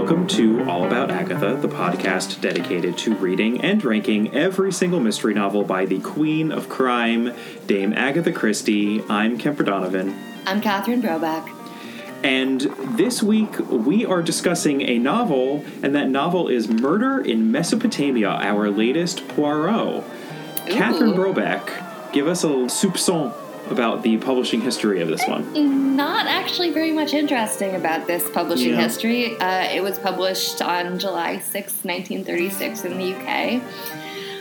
welcome to All About Agatha, the podcast dedicated to reading and ranking every single mystery novel by the Queen of Crime, Dame Agatha Christie. I'm Kemper Donovan. I'm Catherine Brobeck. And this week we are discussing a novel, and that novel is Murder in Mesopotamia, our latest Poirot. Catherine Brobeck, give us a soupçon about the publishing history of this one. Not actually very much interesting about this publishing Yeah. history. Uh, it was published on July sixth, 1936, in the UK,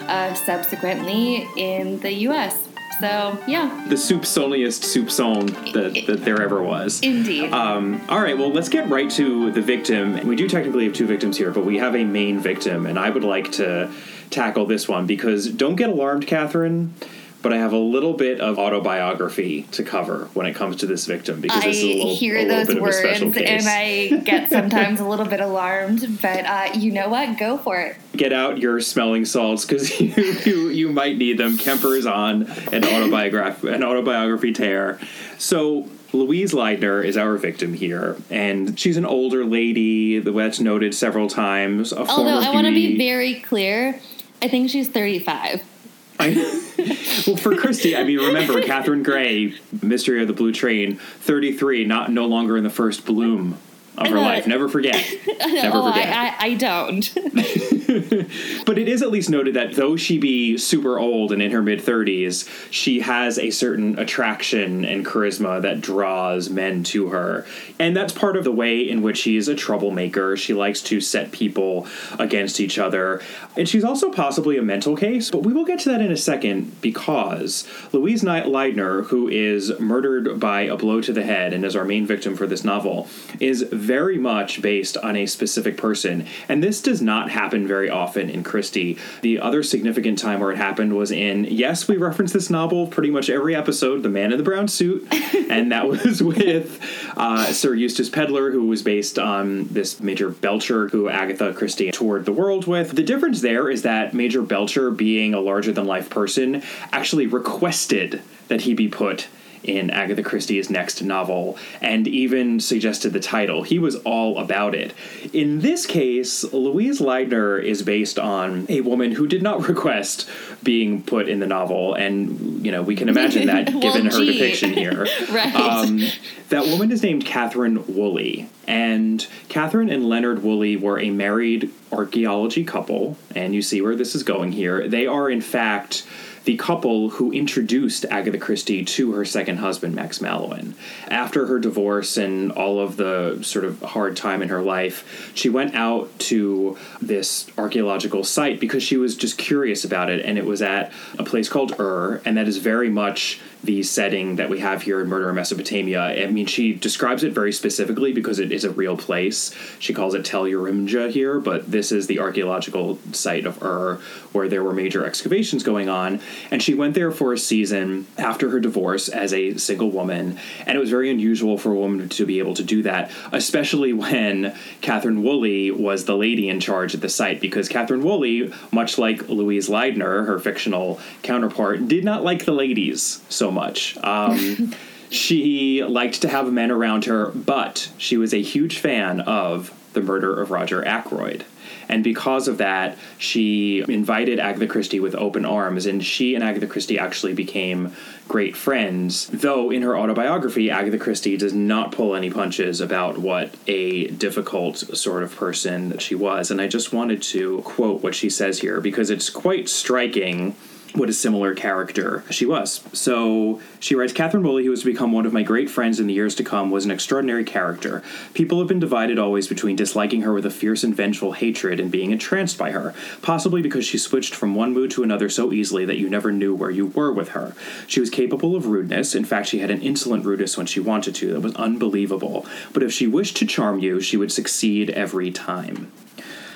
uh, subsequently in the US. So, yeah, The soup soupçoniest soupçon that, that there ever was. indeed. Um, all right, well, let's get right to the victim. We do technically have two victims here, but we have a main victim, and I would like to tackle this one because don't get alarmed, Catherine. But I have a little bit of autobiography to cover when it comes to this victim because I this is a little, hear a little those bit of a words and I get sometimes a little bit alarmed, but uh, you know what? Go for it. Get out your smelling salts because you, you you might need them. Kemper is on an autobiography an autobiography tear. So Louise Leidner is our victim here, and she's an older lady The that's noted several times. A Although I want to be very clear, I think she's 35. I, well, for Christie, I mean, remember Catherine Gray, Mystery of the Blue Train, thirty-three, not no longer in the first bloom of her life. Never forget. Never oh, forget. I, I, I don't. But it is at least noted that though she be super old and in her mid 30s, she has a certain attraction and charisma that draws men to her. And that's part of the way in which she is a troublemaker. She likes to set people against each other. And she's also possibly a mental case, but we will get to that in a second because Louise Knight Leidner, who is murdered by a blow to the head and is our main victim for this novel, is very much based on a specific person. And this does not happen very often in Christie. The other significant time where it happened was in, yes, we reference this novel pretty much every episode, The Man in the Brown Suit, and that was with uh, Sir Eustace Pedler, who was based on this Major Belcher, who Agatha Christie toured the world with. The difference there is that Major Belcher, being a larger than life person, actually requested that he be put in Agatha Christie's next novel and even suggested the title. He was all about it. In this case, Louise Leidner is based on a woman who did not request being put in the novel, and you know we can imagine that Well, given her gee. depiction here. Right. Um, that woman is named Catherine Woolley, and Catherine and Leonard Woolley were a married archaeology couple, and you see where this is going here. They are, in fact, the couple who introduced Agatha Christie to her second husband, Max Mallowan. After her divorce and all of the sort of hard time in her life, she went out to this archaeological site because she was just curious about it, and it was at a place called Ur, and that is very much the setting that we have here in Murder in Mesopotamia. I mean, she describes it very specifically because it is a real place. She calls it Tell Yarimjah here, but this is the archaeological site of Ur where there were major excavations going on. And she went there for a season after her divorce as a single woman. And it was very unusual for a woman to be able to do that, especially when Catherine Woolley was the lady in charge at the site, because Catherine Woolley, much like Louise Leidner, her fictional counterpart, did not like the ladies so much. Um, she liked to have men around her, but she was a huge fan of the murder of Roger Ackroyd. And because of that, she invited Agatha Christie with open arms, and she and Agatha Christie actually became great friends. Though in her autobiography, Agatha Christie does not pull any punches about what a difficult sort of person she was. And I just wanted to quote what she says here because it's quite striking what a similar character she was. So she writes Catherine Woolley, who was to become one of my great friends in the years to come, was an extraordinary character. People have been divided always between disliking her with a fierce and vengeful hatred and being entranced by her, possibly because she switched from one mood to another so easily that you never knew where you were with her. She was capable of rudeness. In fact, she had an insolent rudeness when she wanted to that was unbelievable. But if she wished to charm you, she would succeed every time.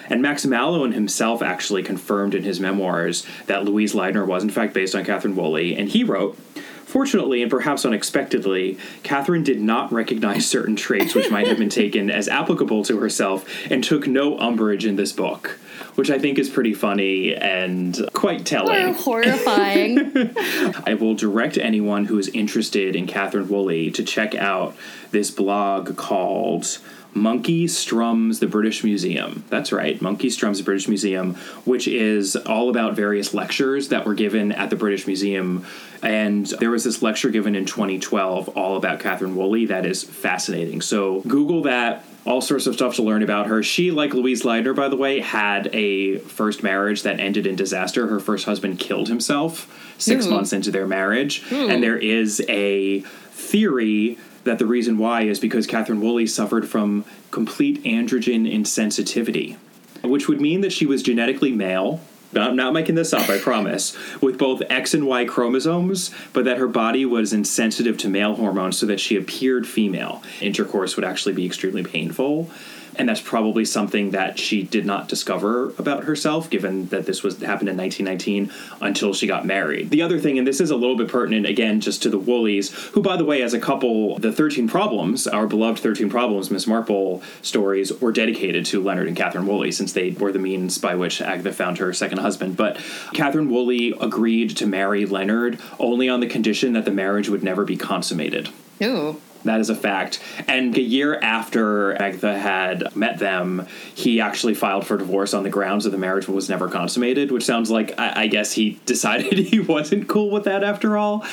And Max Mallowan himself actually confirmed in his memoirs that Louise Leidner was in fact based on Catherine Woolley, and he wrote. Fortunately, and perhaps unexpectedly, Catherine did not recognize certain traits which might have been taken as applicable to herself and took no umbrage in this book, which I think is pretty funny and quite Or telling. horrifying. I will direct anyone who is interested in Catherine Woolley to check out this blog called Monkey Strums the British Museum. That's right, Monkey Strums the British Museum, which is all about various lectures that were given at the British Museum. And there was this lecture given in 2012 all about Catherine Woolley that is fascinating. So Google that. All sorts of stuff to learn about her. She, like Louise Leidner, by the way, had a first marriage that ended in disaster. Her first husband killed himself six Ooh. months into their marriage. Ooh. And there is a theory that the reason why is because Catherine Woolley suffered from complete androgen insensitivity, which would mean that she was genetically male. I'm not making this up, I promise, with both X and Y chromosomes, but that her body was insensitive to male hormones so that she appeared female. Intercourse would actually be extremely painful. And that's probably something that she did not discover about herself, given that this was happened in 1919 until she got married. The other thing, and this is a little bit pertinent again, just to the Woolleys, who, by the way, as a couple, the 13 Problems, our beloved 13 Problems, Miss Marple stories, were dedicated to Leonard and Catherine Woolley, since they were the means by which Agatha found her second husband. But Catherine Woolley agreed to marry Leonard only on the condition that the marriage would never be consummated. Ooh. That is a fact. And a year after Agatha had met them, he actually filed for divorce on the grounds that the marriage was never consummated, which sounds like I, I guess he decided he wasn't cool with that after all.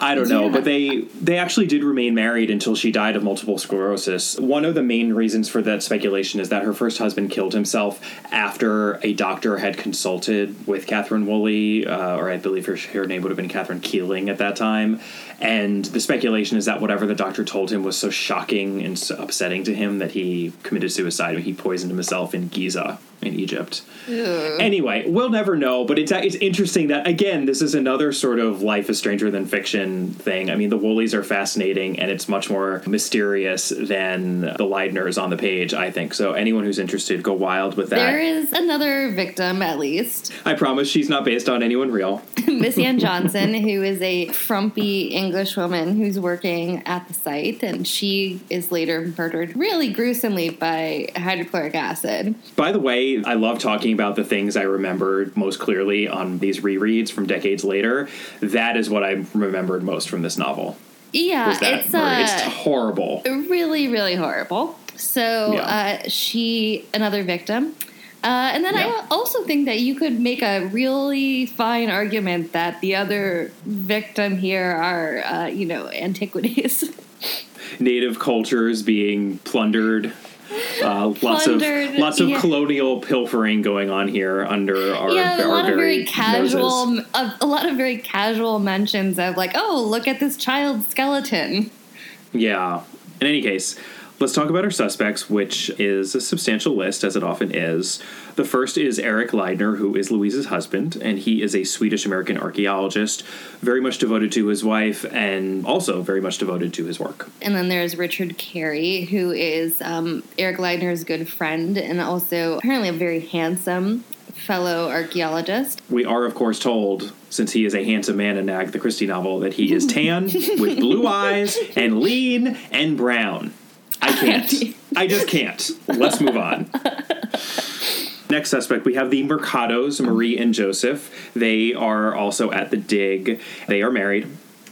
I don't know, Yeah. but they they actually did remain married until she died of multiple sclerosis. One of the main reasons for that speculation is that her first husband killed himself after a doctor had consulted with Catherine Woolley, uh, or I believe her, her name would have been Catherine Keeling at that time. And the speculation is that whatever the doctor told him was so shocking and so upsetting to him that he committed suicide. When he poisoned himself in Giza in Egypt. Anyway, we'll never know, but it's it's interesting that again, this is another sort of life is stranger than fiction thing. I mean, the Woolleys are fascinating, and it's much more mysterious than the Leidners on the page. I think so. Anyone who's interested, go wild with that. There is another victim, at least. I promise she's not based on anyone real. Miss Ann Johnson, who is a frumpy English woman who's working at the site, and she is later murdered really gruesomely by hydrochloric acid. By the way, I love talking about the things I remembered most clearly on these rereads from decades later. That is what I remembered most from this novel. Yeah, it's uh, it's horrible. really, really horrible. So Yeah. uh, she, another victim. Uh, and then Yeah. I also think that you could make a really fine argument that the other victim here are, uh, you know, antiquities. native cultures being plundered. Uh, lots Plundered, of lots of yeah. colonial pilfering going on here under our, yeah, a our lot of very very casual, a, a lot of very casual mentions of like, oh, look at this child's skeleton. Yeah. In any case, let's talk about our suspects, which is a substantial list, as it often is. The first is Eric Leidner, who is Louise's husband, and he is a Swedish American archaeologist, very much devoted to his wife and also very much devoted to his work. And then there's Richard Carey, who is um, Eric Leidner's good friend and also apparently a very handsome fellow archaeologist. We are, of course, told, since he is a handsome man in an Agatha Christie novel, that he is tan with blue eyes and lean and brown. I can't. I just can't. Let's move on. Next suspect, we have the Mercados, Marie and Joseph. They are also at the dig. They are married.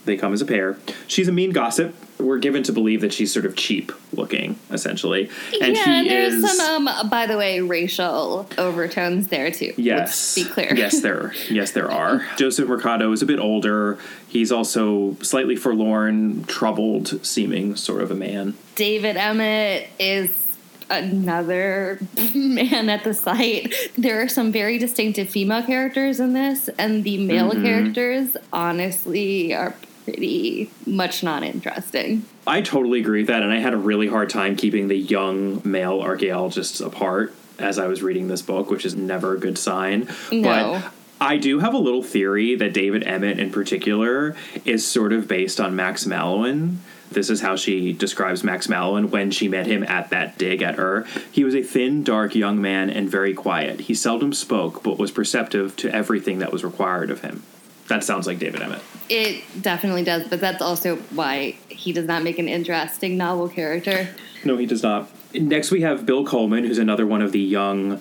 They come as a pair. She's a mean gossip. We're given to believe that she's sort of cheap looking, essentially. And yeah, there's is. some, um, by the way, racial overtones there too. Yes. Let's be clear. yes, there. Yes, there are. Joseph Mercado is a bit older. He's also slightly forlorn, troubled, seeming sort of a man. David Emmett is another man at the site. There are some very distinctive female characters in this, and the male Mm-hmm. characters honestly are pretty much not interesting. I totally agree with that, and I had a really hard time keeping the young male archaeologists apart as I was reading this book, which is never a good sign. No. But I do have a little theory that David Emmett, in particular, is sort of based on Max Mallowan. This is how she describes Max Mallowan when she met him at that dig at her. He was a thin, dark young man and very quiet. He seldom spoke, but was perceptive to everything that was required of him. That sounds like David Emmett. It definitely does, but that's also why he does not make an interesting novel character. No, he does not. Next, we have Bill Coleman, who's another one of the young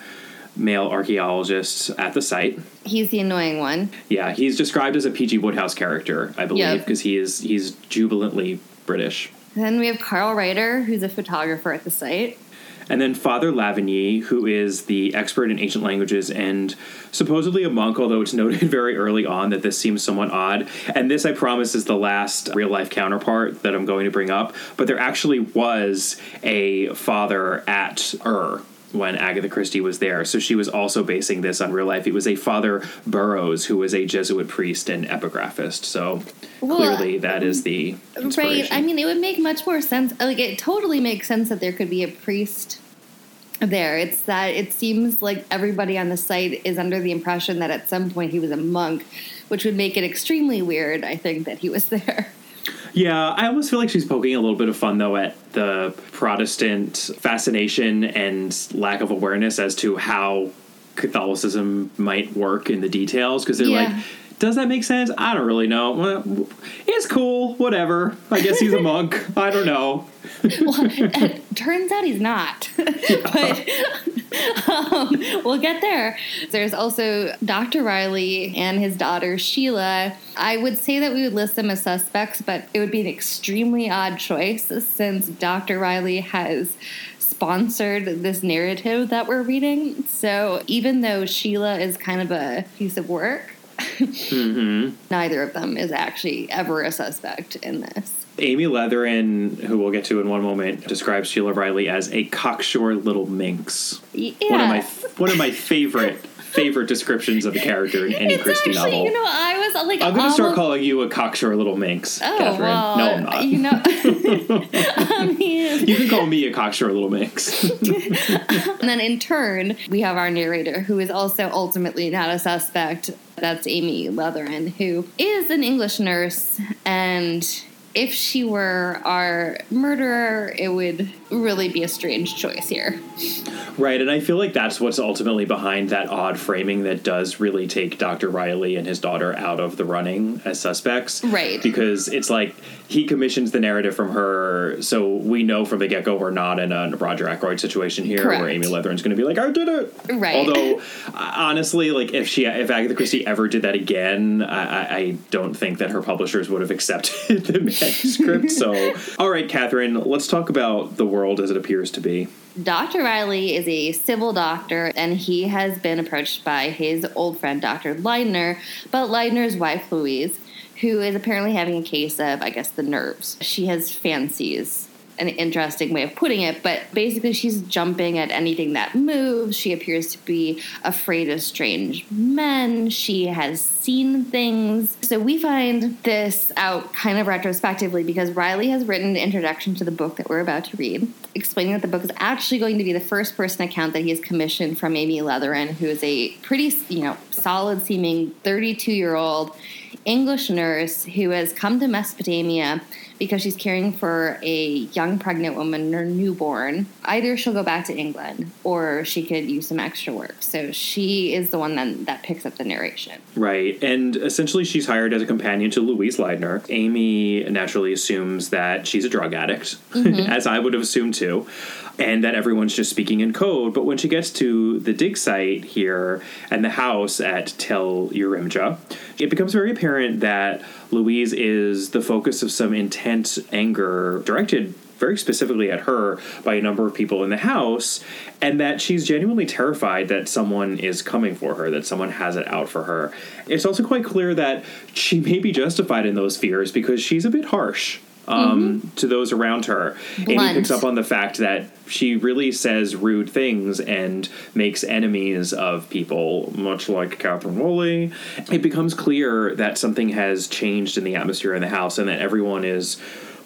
male archaeologists at the site. He's the annoying one. Yeah, he's described as a P.G. Wodehouse character, I believe, Yep. because he is he's jubilantly British. Then we have Carl Reiter, who's a photographer at the site. And then Father Lavigny, who is the expert in ancient languages and supposedly a monk, although it's noted very early on that this seems somewhat odd. And this, I promise, is the last real life counterpart that I'm going to bring up. But there actually was a father at Ur when Agatha Christie was there. So she was also basing this on real life. It was a Father Burrows who was a Jesuit priest and epigraphist. So Well, clearly that is the Right. I mean, it would make much more sense. Like, it totally makes sense that there could be a priest there. It's that it seems like everybody on the site is under the impression that at some point he was a monk, which would make it extremely weird, I think, that he was there. Yeah, I almost feel like she's poking a little bit of fun though at the Protestant fascination and lack of awareness as to how Catholicism might work in the details because they're Yeah. like, does that make sense? I don't really know. It's cool, whatever. I guess he's a monk. I don't know. well, turns out he's not. but um, we'll get there. There's also Dr. Riley and his daughter Sheila. I would say that we would list them as suspects, but it would be an extremely odd choice since Dr. Riley has sponsored this narrative that we're reading. So even though Sheila is kind of a piece of work, Mm-hmm. neither of them is actually ever a suspect in this. Amy Leatheran, who we'll get to in one moment, describes Sheila Riley as a cocksure little minx. Yeah. One of my one of my favorite favorite descriptions of a character in any it's Christie actually, novel. you know, I was like, I'm gonna start calling you a cocksure little minx, Oh Catherine. well, no, I'm not. You know, I mean, You can call me a cocksure little minx. and then in turn, we have our narrator, who is also ultimately not a suspect. That's Amy Leatheran, who is an English nurse, and if she were our murderer, it would really be a strange choice here. right, and I feel like that's what's ultimately behind that odd framing that does really take Dr. Riley and his daughter out of the running as suspects. Right. Because it's like he commissions the narrative from her, so we know from the get go we're not in a Roger Ackroyd situation here Correct. where Amy Leatheran's going to be like, I did it. Right. Although, uh, honestly, like if she, if Agatha Christie ever did that again, I, I- I don't think that her publishers would have accepted the manuscript. so, all right, Catherine, let's talk about the world as it appears to be. Dr. Riley is a civil doctor, and he has been approached by his old friend, Dr. Leidner, but Leidner's wife, Louise, who is apparently having a case of, I guess, the nerves. She has fancies. An interesting way of putting it, but basically, she's jumping at anything that moves. She appears to be afraid of strange men. She has seen things. So, we find this out kind of retrospectively because Riley has written an introduction to the book that we're about to read explaining that the book is actually going to be the first person account that he has commissioned from Amy Leatheran, who is a pretty, you know, solid seeming 32 year old English nurse who has come to Mesopotamia because she's caring for a young pregnant woman or newborn. Either she'll go back to England or she could use some extra work. So she is the one that, that picks up the narration. Right. And essentially, she's hired as a companion to Louise Leidner. Amy naturally assumes that she's a drug addict, mm-hmm. as I would have assumed too, and that everyone's just speaking in code. But when she gets to the dig site here and the house at Tell Yarimjah, it becomes very apparent that Louise is the focus of some intense anger directed very specifically at her by a number of people in the house, and that she's genuinely terrified that someone is coming for her, that someone has it out for her. It's also quite clear that she may be justified in those fears because she's a bit harsh. Um, To those around her, Amy Blunt. picks up on the fact that she really says rude things and makes enemies of people, much like Catherine Woolley. It becomes clear that something has changed in the atmosphere in the house and that everyone is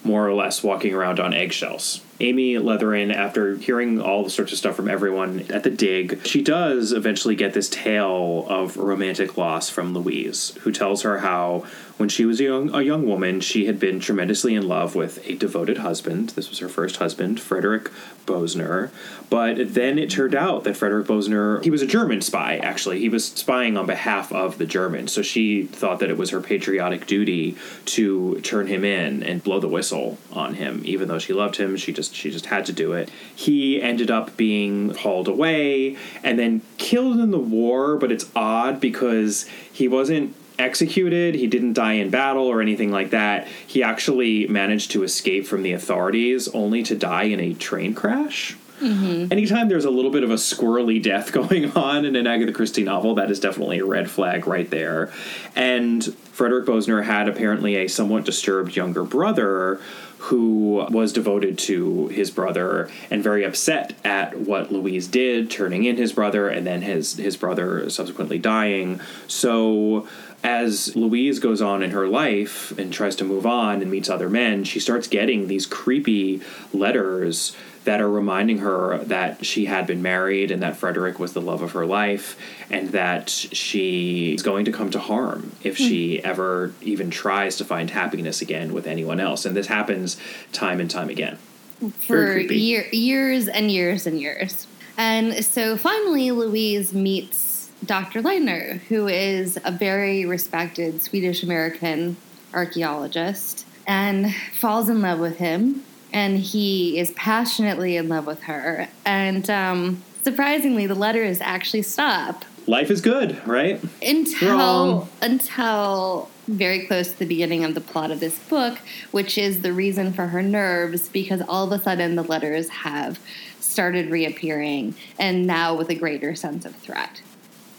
more or less walking around on eggshells. Amy Leatheran, after hearing all the sorts of stuff from everyone at the dig, she does eventually get this tale of romantic loss from Louise, who tells her how when she was a young, a young woman, she had been tremendously in love with a devoted husband. This was her first husband, Frederick Bosner. But then it turned out that Frederick Bosner, he was a German spy, actually. He was spying on behalf of the Germans. So she thought that it was her patriotic duty to turn him in and blow the whistle on him. Even though she loved him, she just she just had to do it. He ended up being hauled away and then killed in the war, but it's odd because he wasn't executed. He didn't die in battle or anything like that. He actually managed to escape from the authorities only to die in a train crash. Mm-hmm. Anytime there's a little bit of a squirrely death going on in an Agatha Christie novel, that is definitely a red flag right there. And Frederick Bosner had apparently a somewhat disturbed younger brother who was devoted to his brother and very upset at what Louise did, turning in his brother and then his his brother subsequently dying. So as Louise goes on in her life and tries to move on and meets other men, she starts getting these creepy letters that are reminding her that she had been married and that Frederick was the love of her life and that she is going to come to harm if she ever even tries to find happiness again with anyone else. And this happens time and time again. For year, years and years and years. And so finally, Louise meets Dr. Leidner, who is a very respected Swedish American archaeologist, and falls in love with him. And he is passionately in love with her. And um, surprisingly, the letters actually stop Life is good, right? until Wrong. until very close to the beginning of the plot of this book, which is the reason for her nerves, because all of a sudden the letters have started reappearing, and now with a greater sense of threat.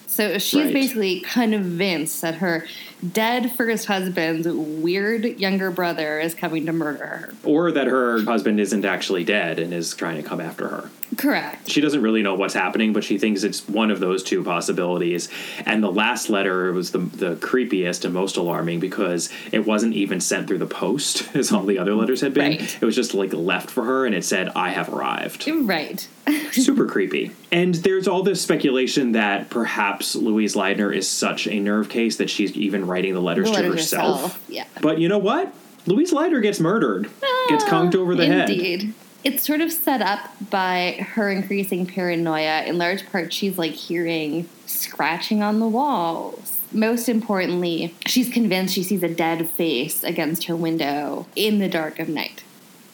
So she's Right. basically convinced that her dead first husband's weird younger brother is coming to murder her. Or that her husband isn't actually dead and is trying to come after her. Correct. She doesn't really know what's happening, but she thinks it's one of those two possibilities. And the last letter was the, the creepiest and most alarming because it wasn't even sent through the post as all the other letters had been. Right. It was just like left for her and it said, I have arrived. Right. Super creepy. And there's all this speculation that perhaps Louise Leidner is such a nerve case that she's even writing the letters The to letters herself. herself, yeah. But you know what? Louise Leidner gets murdered, gets conked over the head. Indeed. It's sort of set up by her increasing paranoia. In large part, she's like hearing scratching on the walls. Most importantly, she's convinced she sees a dead face against her window in the dark of night.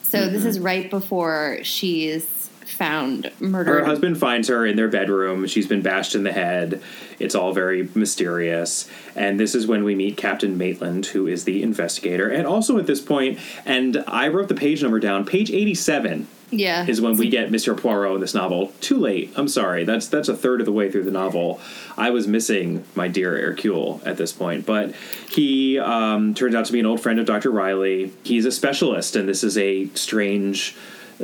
So this Mm-hmm. is right before she's found murdered. Her husband finds her in their bedroom. She's been bashed in the head. It's all very mysterious. And this is when we meet Captain Maitland, who is the investigator. And also at this point, and I wrote the page number down, page 87 yeah. is when we get Mr. Poirot in this novel. Too late. I'm sorry. That's that's a third of the way through the novel. I was missing my dear Hercule at this point, but he um, turns out to be an old friend of Dr. Riley. He's a specialist, and this is a strange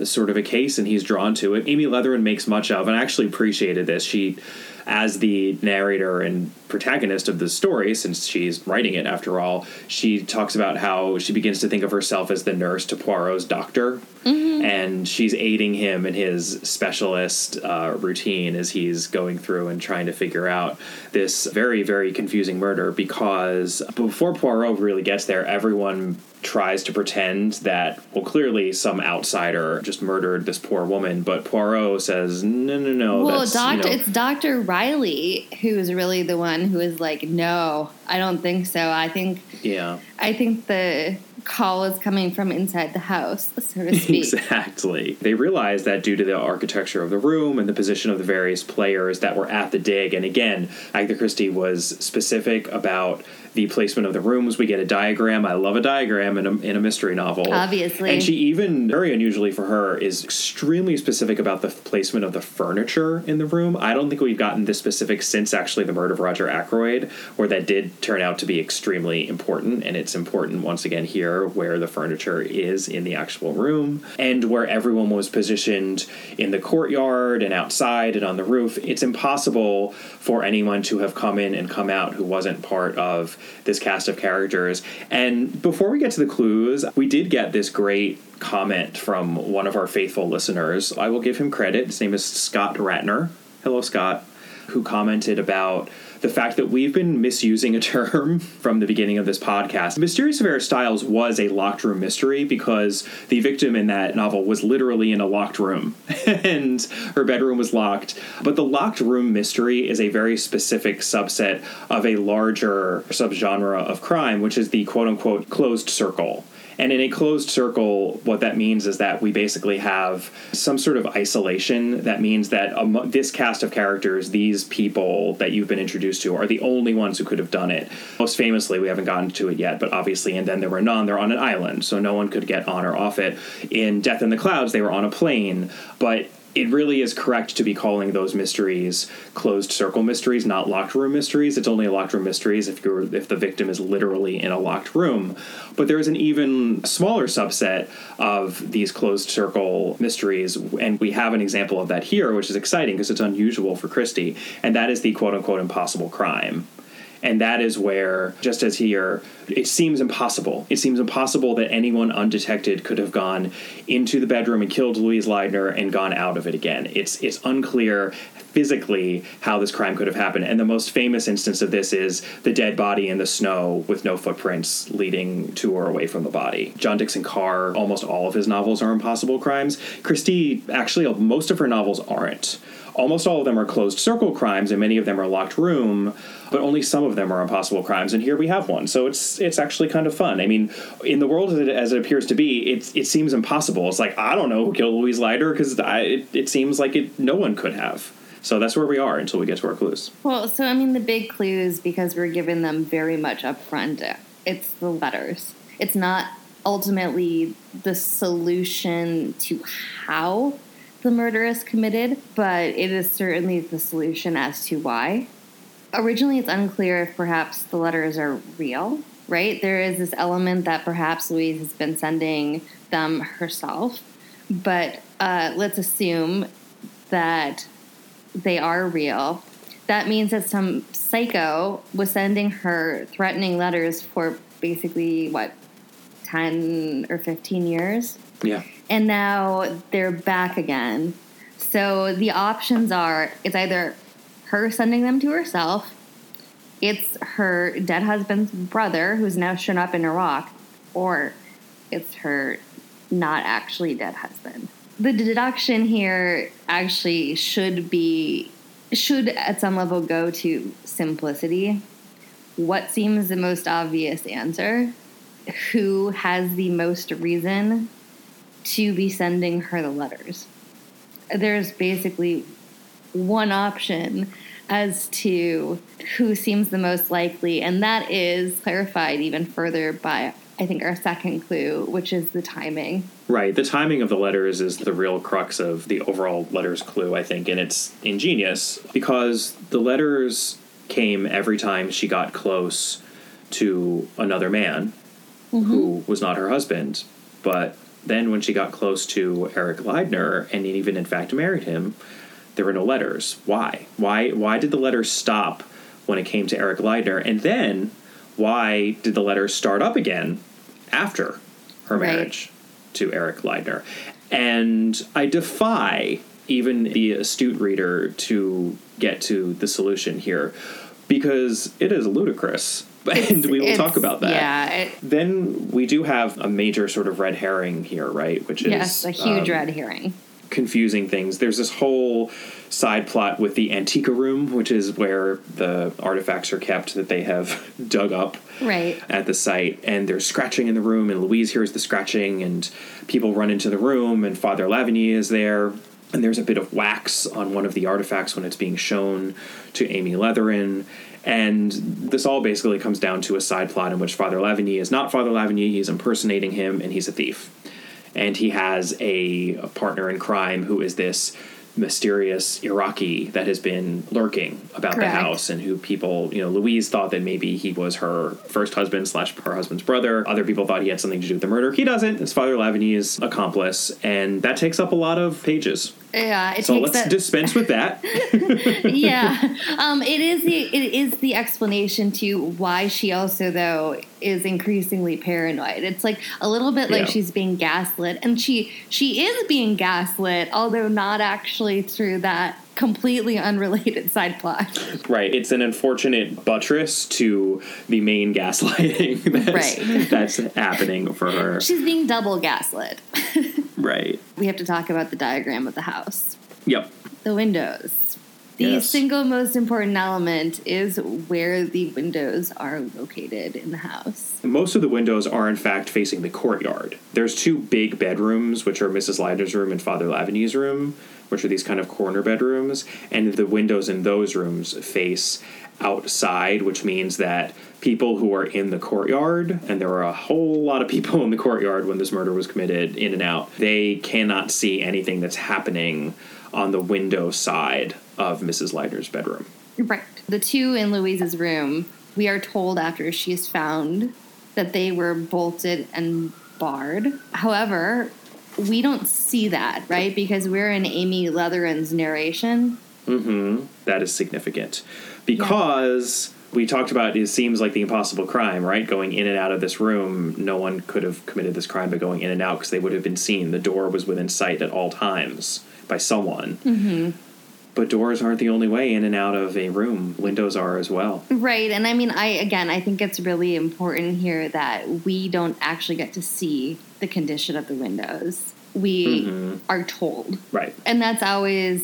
sort of a case, and he's drawn to it. Amy Leatherman makes much of, and I actually appreciated this. She as the narrator and protagonist of the story, since she's writing it after all, she talks about how she begins to think of herself as the nurse to Poirot's doctor, and she's aiding him in his specialist uh, routine as he's going through and trying to figure out this very, very confusing murder. Because before Poirot really gets there, everyone tries to pretend that well clearly some outsider just murdered this poor woman but poirot says no no no well, that's, you doctor, know- it's Doctor Riley who is really the one who is like, no, I don't think so. I think yeah I think the call is coming from inside the house, so to speak. Exactly. They realized that due to the architecture of the room and the position of the various players that were at the dig, and again, Agatha Christie was specific about the placement of the rooms. We get a diagram. I love a diagram in a, in a mystery novel. Obviously. And she even, very unusually for her, is extremely specific about the placement of the furniture in the room. I don't think we've gotten this specific since actually the murder of Roger Ackroyd, where that did turn out to be extremely important. And it's important once again here where the furniture is in the actual room and where everyone was positioned in the courtyard and outside and on the roof. It's impossible for anyone to have come in and come out who wasn't part of this cast of characters. And before we get to the clues, we did get this great comment from one of our faithful listeners. I will give him credit. His name is Scott Ratner. Hello, Scott, who commented about the fact that we've been misusing a term from the beginning of this podcast. Mysterious Affair Styles was a locked room mystery because the victim in that novel was literally in a locked room and her bedroom was locked. But the locked room mystery is a very specific subset of a larger subgenre of crime, which is the quote unquote closed circle. And in a closed circle, what that means is that we basically have some sort of isolation. That means that this cast of characters, these people that you've been introduced to, are the only ones who could have done it. Most famously, we haven't gotten to it yet, but obviously, and then there were none. They're on an island, so no one could get on or off it. In Death in the Clouds, they were on a plane, but it really is correct to be calling those mysteries closed circle mysteries, not locked room mysteries. It's only locked room mysteries if you're if the victim is literally in a locked room. But there's an even smaller subset of these closed circle mysteries, and we have an example of that here, which is exciting because it's unusual for Christie, and that is the quote unquote impossible crime. And that is where, just as here, it seems impossible. It seems impossible that anyone undetected could have gone into the bedroom and killed Louise Leidner and gone out of it again. It's it's unclear physically how this crime could have happened. And the most famous instance of this is the dead body in the snow with no footprints leading to or away from the body. John Dickson Carr, almost all of his novels are impossible crimes. Christie, actually, most of her novels aren't. Almost all of them are closed circle crimes, and many of them are locked room, but only some of them are impossible crimes. And here we have one, so it's it's actually kind of fun. I mean, in the world as it, as it appears to be, it it seems impossible. It's like I don't know who killed Louise Leidner because it, it seems like it no one could have. So that's where we are until we get to our clues. Well, so I mean, the big clues because we're given them very much up front. It's the letters. It's not ultimately the solution to how the murder is committed, but it is certainly the solution as to why. Originally, it's unclear if perhaps the letters are real, right? There is this element that perhaps Louise has been sending them herself, but uh, let's assume that they are real. That means that some psycho was sending her threatening letters for basically what 10 or 15 years. Yeah and now they're back again. So the options are it's either her sending them to herself, it's her dead husband's brother who's now shown up in Iraq, or it's her not actually dead husband. The deduction here actually should be should at some level go to simplicity. What seems the most obvious answer? Who has the most reason to be sending her the letters. There's basically one option as to who seems the most likely, and that is clarified even further by, I think, our second clue, which is the timing. Right. The timing of the letters is the real crux of the overall letters clue, I think, and it's ingenious because the letters came every time she got close to another man mm-hmm. who was not her husband, but then, when she got close to Eric Leidner and even, in fact, married him, there were no letters. Why? Why? Why did the letters stop when it came to Eric Leidner? And then, why did the letters start up again after her marriage right. to Eric Leidner? And I defy even the astute reader to get to the solution here because it is ludicrous and we will talk about that. Yeah. It, then we do have a major sort of red herring here, right? Which is yes, a huge um, red herring. Confusing things. There's this whole side plot with the antika room, which is where the artifacts are kept that they have dug up right. at the site. And there's scratching in the room, and Louise hears the scratching, and people run into the room, and Father Lavigny is there. And there's a bit of wax on one of the artifacts when it's being shown to Amy Leatheran and this all basically comes down to a side plot in which Father Lavigny is not Father Lavigny, he's impersonating him, and he's a thief. And he has a, a partner in crime who is this mysterious Iraqi that has been lurking about Correct. the house and who people, you know, Louise thought that maybe he was her first husband slash her husband's brother. Other people thought he had something to do with the murder. He doesn't. It's Father Lavigny's accomplice, and that takes up a lot of pages. Yeah, so let's that. dispense with that. yeah, um, it is the it is the explanation to why she also though is increasingly paranoid. It's like a little bit like yeah. she's being gaslit, and she she is being gaslit, although not actually through that completely unrelated side plot. Right. It's an unfortunate buttress to the main gaslighting that's, right. that's happening for her. She's being double gaslit. right. We have to talk about the diagram of the house. Yep. The windows. The yes. single most important element is where the windows are located in the house. Most of the windows are, in fact, facing the courtyard. There's two big bedrooms, which are Mrs. Leidner's room and Father Lavigny's room which are these kind of corner bedrooms, and the windows in those rooms face outside, which means that people who are in the courtyard, and there were a whole lot of people in the courtyard when this murder was committed, in and out, they cannot see anything that's happening on the window side of Mrs. Leidner's bedroom. Right. The two in Louise's room, we are told after she is found that they were bolted and barred. However, we don't see that, right? Because we're in Amy Leatheran's narration. Mm-hmm. That is significant. Because we talked about it seems like the impossible crime, right? Going in and out of this room. No one could have committed this crime by going in and out because they would have been seen. The door was within sight at all times by someone. Mm-hmm. But doors aren't the only way in and out of a room. Windows are as well. Right. And I mean, I, again, I think it's really important here that we don't actually get to see the condition of the windows. We Mhm. are told. Right. And that's always,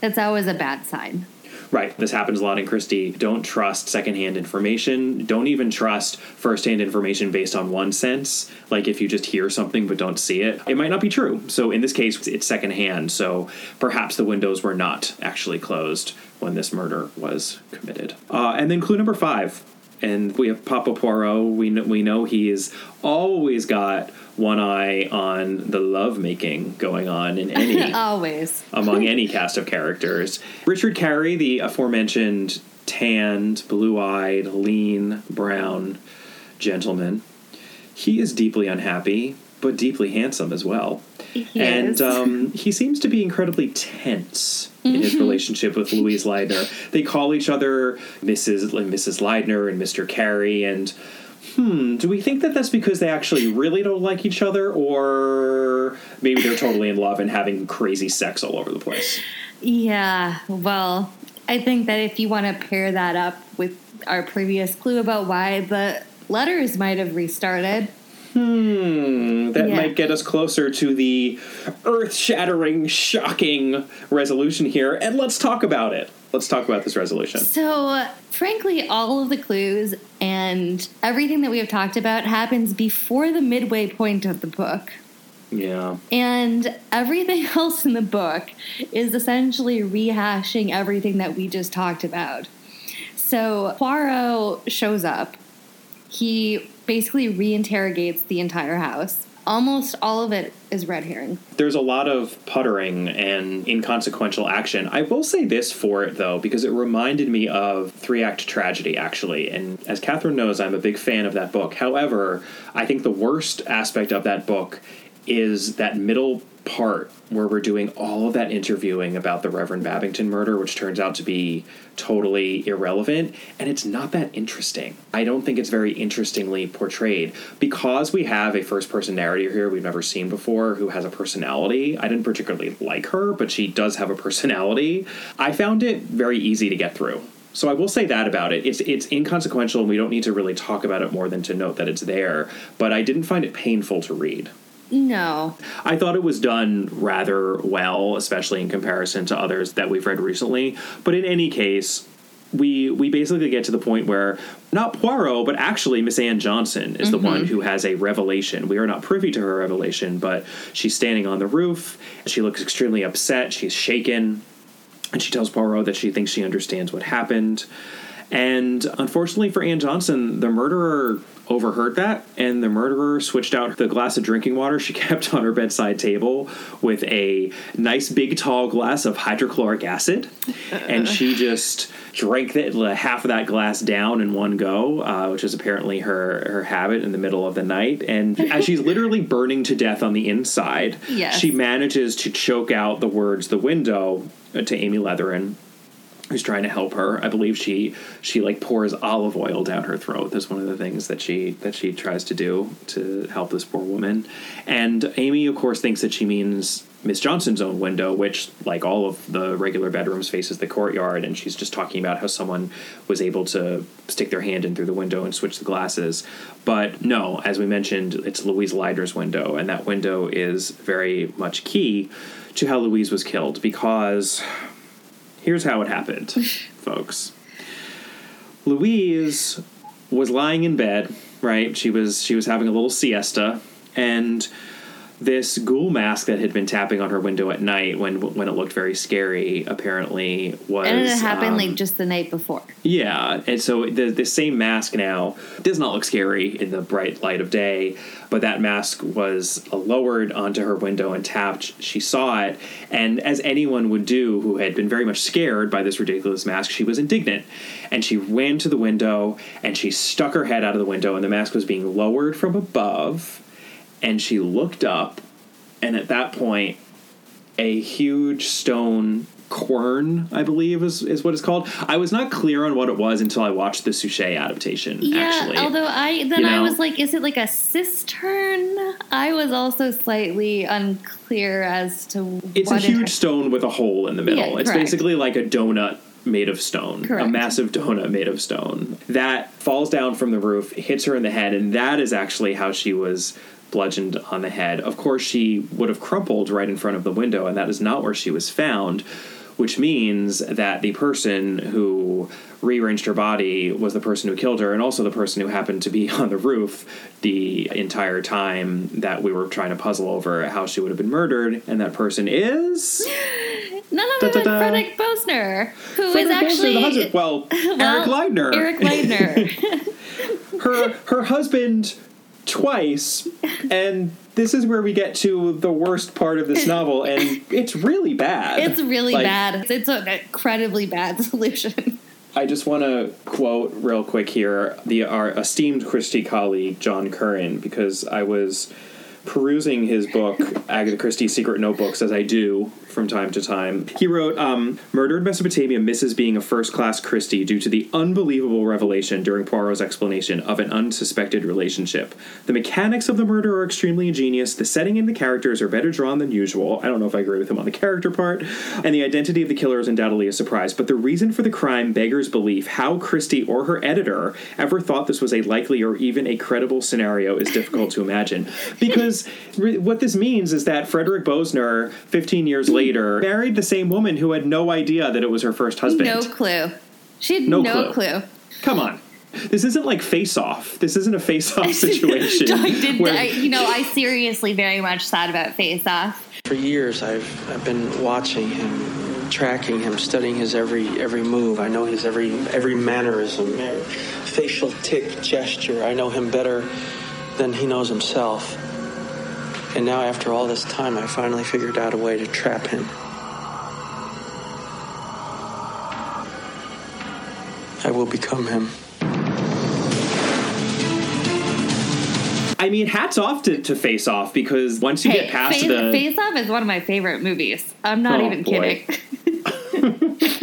that's always a bad sign. Right. This happens a lot in Christie. Don't trust secondhand information. Don't even trust firsthand information based on one sense. Like if you just hear something but don't see it, it might not be true. So in this case, it's secondhand. So perhaps the windows were not actually closed when this murder was committed. Uh, and then clue number five. And we have Papa Poirot. We know, we know he's always got one eye on the love making going on in any always. among any cast of characters. Richard Carey, the aforementioned tanned, blue eyed, lean, brown gentleman, he is deeply unhappy, but deeply handsome as well. He and um, he seems to be incredibly tense in his relationship with Louise Leidner. They call each other Mrs. Mrs. Leidner and Mr. Carey, and hmm, do we think that that's because they actually really don't like each other, or maybe they're totally in love and having crazy sex all over the place? Yeah, well, I think that if you want to pair that up with our previous clue about why the letters might have restarted, Hmm, that Yeah. might get us closer to the earth shattering, shocking resolution here. And let's talk about it. Let's talk about this resolution. So, frankly, all of the clues and everything that we have talked about happens before the midway point of the book. Yeah. And everything else in the book is essentially rehashing everything that we just talked about. So, Poirot shows up. He basically reinterrogates the entire house. Almost all of it is red herring. There's a lot of puttering and inconsequential action. I will say this for it, though, because it reminded me of Three Act Tragedy, actually. And as Catherine knows, I'm a big fan of that book. However, I think the worst aspect of that book is that middle part where we're doing all of that interviewing about the Reverend Babbington murder, which turns out to be totally irrelevant, and it's not that interesting. I don't think it's very interestingly portrayed. Because we have a first person narrator here we've never seen before who has a personality, I didn't particularly like her, but she does have a personality. I found it very easy to get through. So I will say that about it. It's it's inconsequential and we don't need to really talk about it more than to note that it's there, but I didn't find it painful to read. No. I thought it was done rather well, especially in comparison to others that we've read recently. But in any case, we we basically get to the point where not Poirot, but actually Miss Anne Johnson is the one mm-hmm. who has a revelation. We are not privy to her revelation, but she's standing on the roof. She looks extremely upset. She's shaken, and she tells Poirot that she thinks she understands what happened. And unfortunately for Anne Johnson, the murderer overheard that, and the murderer switched out the glass of drinking water she kept on her bedside table with a nice big tall glass of hydrochloric acid, and she just drank the, half of that glass down in one go, uh, which is apparently her her habit in the middle of the night. And as she's literally burning to death on the inside, Yes. she manages to choke out the words "the window" to Amy Leatheran who's trying to help her. I believe she she like pours olive oil down her throat. That's one of the things that she that she tries to do to help this poor woman. And Amy, of course, thinks that she means Miss Johnson's own window, which, like all of the regular bedrooms, faces the courtyard. And she's just talking about how someone was able to stick their hand in through the window and switch the glasses. But no, as we mentioned, it's Louise Leidner's window, and that window is very much key to how Louise was killed because here's how it happened, folks. Louise was lying in bed, right? She was she was having a little siesta, and this ghoul mask that had been tapping on her window at night when when it looked very scary apparently was and it happened um, like just the night before. yeah, and so the the same mask now does not look scary in the bright light of day, but that mask was lowered onto her window and tapped. She saw it, and as anyone would do who had been very much scared by this ridiculous mask, she was indignant, and she ran to the window and she stuck her head out of the window, and the mask was being lowered from above, and she looked up, and at that point, a huge stone quern, I believe is, is what it's called. I was not clear on what it was until I watched the Suchet adaptation. Yeah, actually, although I then You I know? was like, is it like a cistern? I was also slightly unclear as to what it's a it huge had- stone with a hole in the middle. Yeah, it's correct. basically like a donut made of stone, Correct. a massive donut made of stone that falls down from the roof, hits her in the head, and that is actually how she was bludgeoned on the head. Of course, she would have crumpled right in front of the window, and that is not where she was found. Which means that the person who rearranged her body was the person who killed her, and also the person who happened to be on the roof the entire time that we were trying to puzzle over how she would have been murdered. And that person is None other than Frederick Bosner, who is Frederick Bolster, actually the husband. Well, Eric Leidner. Eric Leidner. her her husband twice, and this is where we get to the worst part of this novel, and it's really bad. it's really Like, bad. It's an incredibly bad solution. I just want to quote real quick here the our esteemed Christie colleague John Curran because I was perusing his book Agatha Christie's Secret Notebooks as I do from time to time. He wrote, um, in Mesopotamia misses being a first-class Christie due to the unbelievable revelation during Poirot's explanation of an unsuspected relationship. The mechanics of the murder are extremely ingenious. The setting and the characters are better drawn than usual. I don't know if I agree with him on the character part, and the identity of the killer is undoubtedly a surprise. But the reason for the crime beggars belief. How Christie or her editor ever thought this was a likely or even a credible scenario is difficult to imagine. Because re- what this means is that Frederick Bosner, 15 years later, married the same woman who had no idea that it was her first husband. No clue. She had No no, clue. clue. Come on. This isn't like face off. This isn't a face off situation. I did, where- I, you know, I seriously very much thought about Face Off. For years, I've I've been watching him, tracking him, studying his every every move. I know his every every mannerism, every facial tick, gesture. I know him better than he knows himself. And now, after all this time, I finally figured out a way to trap him. I will become him. I mean, hats off to, to Face Off because once you Hey, get past Face, the Face Off is one of my favorite movies. I'm not Oh, even boy. kidding.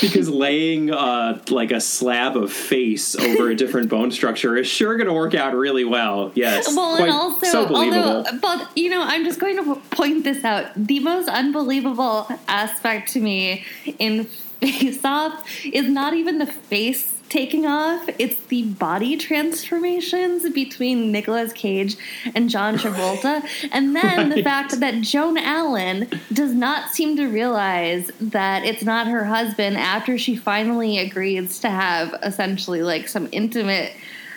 because laying uh, like a slab of face over a different bone structure is sure going to work out really well. Yes, Well, Quite and also, so although, but you know, I'm just going to point this out. The most unbelievable aspect to me in Face Off is not even the face taking off; it's the body transformations between Nicolas Cage and John Travolta, and then the fact that Joan Allen does not seem to realize that it's not her husband after she finally agrees to have essentially like some intimate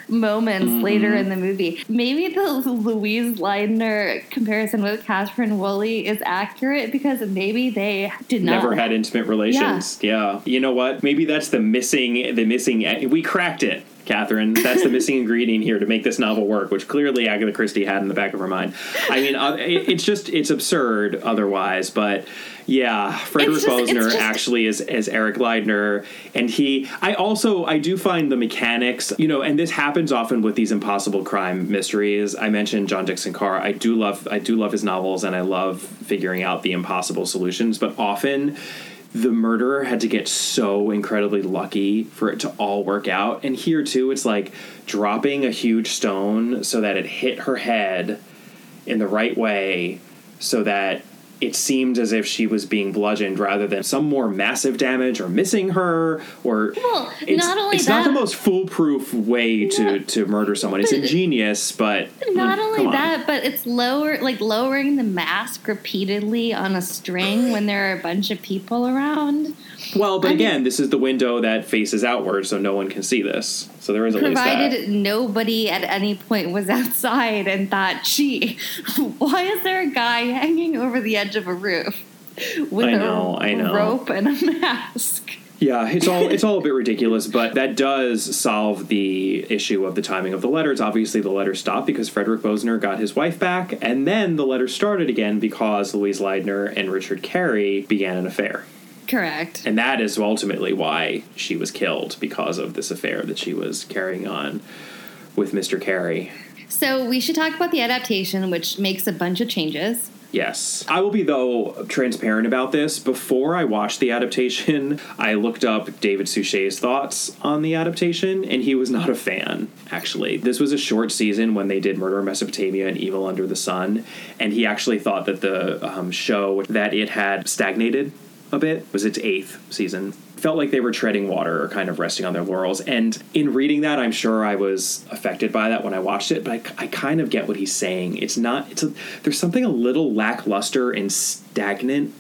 moments Mm-hmm. later in the movie. Maybe the Louise Leidner comparison with Catherine Woolley is accurate because maybe they did not Never had intimate relations. Yeah. You know what? Maybe that's the missing. The missing. We cracked it. Catherine, that's the missing ingredient here to make this novel work, which clearly Agatha Christie had in the back of her mind. I mean, uh, it, it's just it's absurd otherwise, but yeah, Frederick Bosner actually is as Eric Leidner, and he. I also I do find the mechanics, you know, and this happens often with these impossible crime mysteries. I mentioned John Dickson Carr. I do love I do love his novels, and I love figuring out the impossible solutions, but often the murderer had to get so incredibly lucky for it to all work out. And here too, it's like dropping a huge stone so that it hit her head in the right way, so that it seemed as if she was being bludgeoned rather than some more massive damage or missing her or Well, it's, not only it's not the most foolproof way to, to murder someone. It's ingenious, but Not mm, only come on. that, but it's lower, like lowering the mask repeatedly on a string when there are a bunch of people around. Well, but I mean- again, this is the window that faces outward, so no one can see this. So there is at least that. Provided nobody at any point was outside and thought, "Gee, why is there a guy hanging over the edge of a roof with I know, a I know. rope and a mask?" Yeah, it's all it's all a bit ridiculous, but that does solve the issue of the timing of the letters. Obviously, the letters stopped because Frederick Bosner got his wife back, and then the letters started again because Louise Leidner and Richard Carey began an affair. Correct. And that is ultimately why she was killed because of this affair that she was carrying on with Mr. Carey. So we should talk about the adaptation, which makes a bunch of changes. Yes. I will be, though, transparent about this. Before I watched the adaptation, I looked up David Suchet's thoughts on the adaptation, and he was not a fan, actually. This was a short season when they did Murder in Mesopotamia and Evil Under the Sun, and he actually thought that the um, show, that it had stagnated a bit, was its eighth season. Felt like they were treading water or kind of resting on their laurels. And in reading that, I'm sure I was affected by that when I watched it, but I, I kind of get what he's saying. It's not, it's a, there's something a little lackluster and stagnant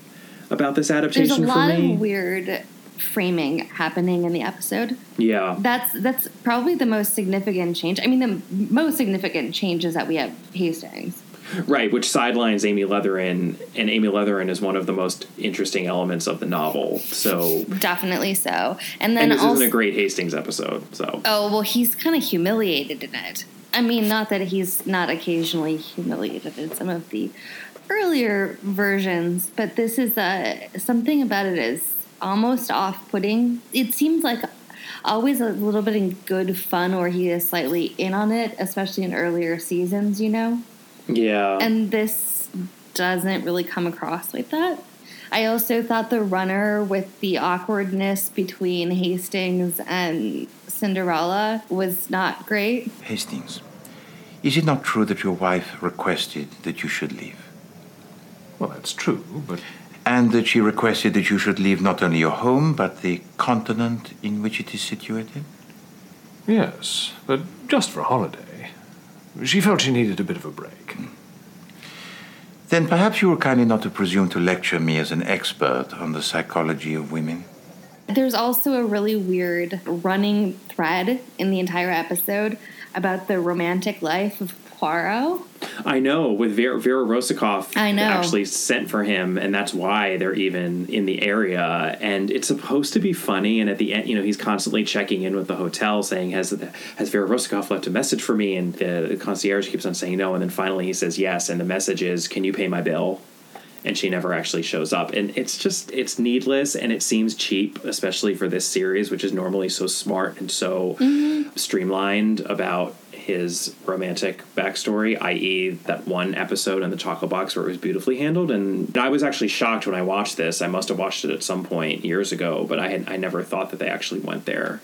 about this adaptation There's a lot me. of weird framing happening in the episode. yeah. That's that's probably the most significant change. I mean, the most significant change is that we have Hastings. Right, which sidelines Amy Leatheran, and Amy Leatheran is one of the most interesting elements of the novel. So, Definitely so. And then and this also, isn't a great Hastings episode. So, oh well, he's kind of humiliated in it. I mean, not that he's not occasionally humiliated in some of the earlier versions, but this is uh, something about it is almost off-putting. It seems like always a little bit in good fun, or he is slightly in on it, especially in earlier seasons. You know. Yeah. and this doesn't really come across like that. I also thought the runner with the awkwardness between Hastings and Cinderella was not great. Hastings, is it not true that your wife requested that you should leave? Well, that's true, but And that she requested that you should leave not only your home, but the continent in which it is situated? yes, but just for a holiday. She felt she needed a bit of a break. Then perhaps you will kindly not to presume to lecture me as an expert on the psychology of women. There's also a really weird running thread in the entire episode about the romantic life of Poirot. I know with Vera, Vera Rossakoff I know. actually sent for him, and that's why they're even in the area. And it's supposed to be funny. And at the end, you know, he's constantly checking in with the hotel, saying, "Has has Vera Rossakoff left a message for me?" And the concierge keeps on saying no, and then finally he says yes, and the message is, "Can you pay my bill?" And she never actually shows up, and it's just it's needless, and it seems cheap, especially for this series, which is normally so smart and so mm-hmm. streamlined about his romantic backstory, i.e., that one episode in the chocolate box where it was beautifully handled. And I was actually shocked when I watched this. I must have watched it at some point years ago, but I had I never thought that they actually went there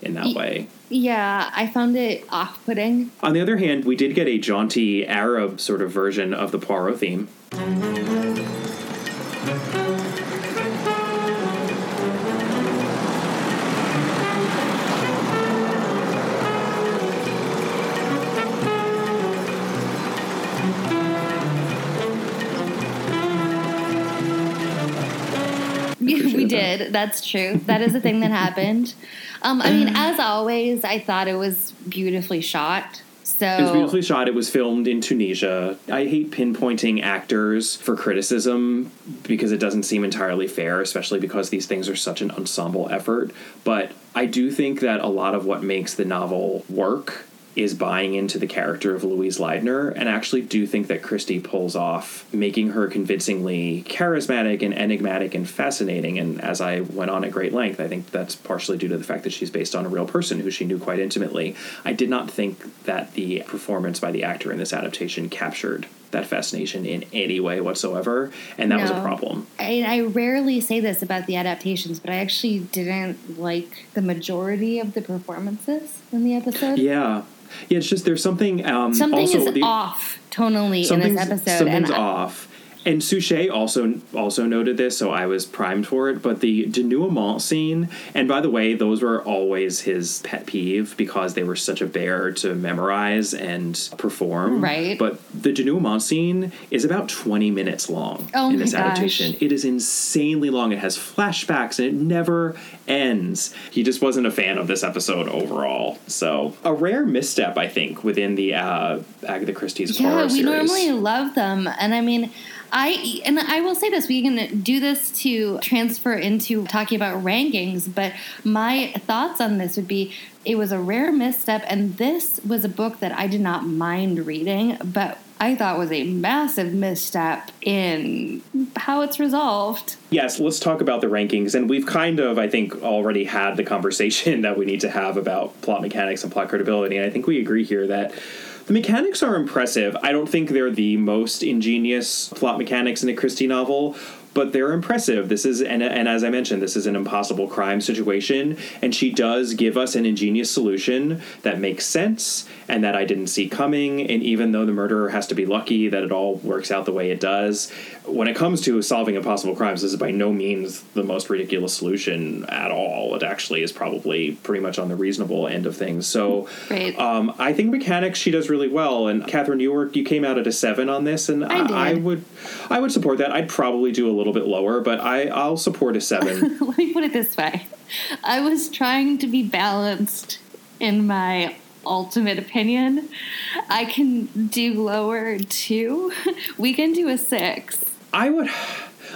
in that way. Yeah, I found it off putting. On the other hand, we did get a jaunty Arab sort of version of the Poirot theme. That's true. That is a thing that happened. Um, I mean, as always, I thought it was beautifully shot. So It was beautifully shot. It was filmed in Tunisia. I hate pinpointing actors for criticism because it doesn't seem entirely fair, especially because these things are such an ensemble effort. But I do think that a lot of what makes the novel work is buying into the character of Louise Leidner, and I actually do think that Christie pulls off making her convincingly charismatic and enigmatic and fascinating. And as I went on at great length, I think that's partially due to the fact that she's based on a real person who she knew quite intimately. I did not think that the performance by the actor in this adaptation captured that fascination in any way whatsoever, and that was a problem. I, I rarely say this about the adaptations, but I actually didn't like the majority of the performances in the episode. Yeah. Yeah, it's just there's something um Something also is the, off tonally in this episode, something's and off And Suchet also also noted this, so I was primed for it. But the denouement scene, and by the way, those were always his pet peeve because they were such a bear to memorize and perform. Right. But the denouement scene is about twenty minutes long Oh in this gosh. adaptation. It is insanely long. It has flashbacks and it never ends. He just wasn't a fan of this episode overall. So a rare misstep, I think, within the uh, Agatha Christie's Yeah, horror we series. normally love them, and I mean, I and I will say this: we can do this to transfer into talking about rankings. But my thoughts on this would be: it was a rare misstep, and this was a book that I did not mind reading, but I thought was a massive misstep in how it's resolved. Yes, let's talk about the rankings. And we've kind of, I think, already had the conversation that we need to have about plot mechanics and plot credibility. And I think we agree here that the mechanics are impressive. I don't think they're the most ingenious plot mechanics in a Christie novel. But they're impressive. This is, and, and as I mentioned, this is an impossible crime situation, and she does give us an ingenious solution that makes sense and that I didn't see coming. And even though the murderer has to be lucky that it all works out the way it does, when it comes to solving impossible crimes, this is by no means the most ridiculous solution at all. It actually is probably pretty much on the reasonable end of things. So, Right. um, I think mechanics she does really well. And Catherine, you were you came out at a seven on this, and I did. I would I would support that. I'd probably do a little bit lower, but I I'll support a seven. Let me put it this way: I was trying to be balanced in my ultimate opinion. I can do lower too. We can do a six. I would.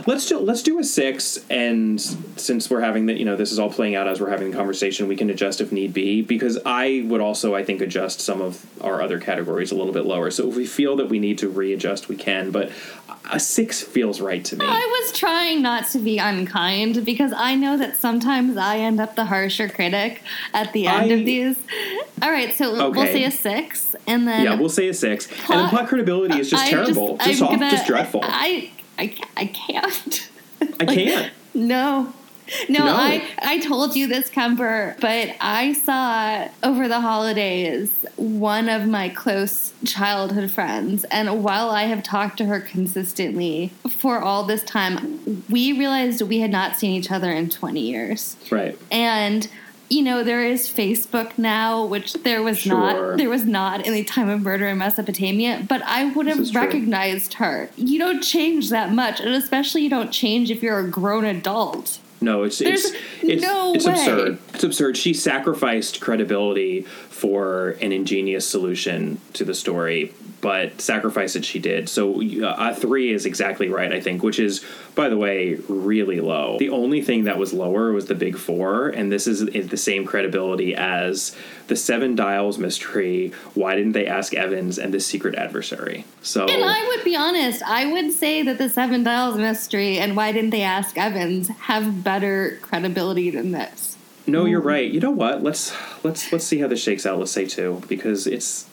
Let's do let's do a six, and since we're having that, you know, this is all playing out as we're having the conversation, we can adjust if need be. Because I would also, I think, adjust some of our other categories a little bit lower. So if we feel that we need to readjust, we can. But a six feels right to me. I was trying not to be unkind because I know that sometimes I end up the harsher critic at the end I- of these. All right, so we'll Okay. say a six, and then yeah, we'll say a six, and then plot credibility is just I terrible, just, I'm off, gonna- just dreadful. I, I I, can't. I can't. No. No, No. I I told you this, Kemper, but I saw over the holidays one of my close childhood friends, and while I have talked to her consistently for all this time, we realized we had not seen each other in 20 years. Right. And you know there is Facebook now, which there was Sure. not there was not in the time of murder in Mesopotamia. But I would have true. recognized her. You don't change that much, and especially you don't change if you're a grown adult. No, it's There's it's it's, no it's way. absurd. It's absurd. She sacrificed credibility for an ingenious solution to the story, but sacrifice it she did. So uh, a three is exactly right, I think, which is, by the way, really low. The only thing that was lower was the big four, and this is, is the same credibility as the Seven Dials mystery. Why didn't they ask Evans and the Secret Adversary? So And I would be honest, I would say that the Seven Dials mystery and why didn't they ask Evans have better credibility than this. No, you're right. You know what? Let's let's let's see how this shakes out. Let's say two because it's.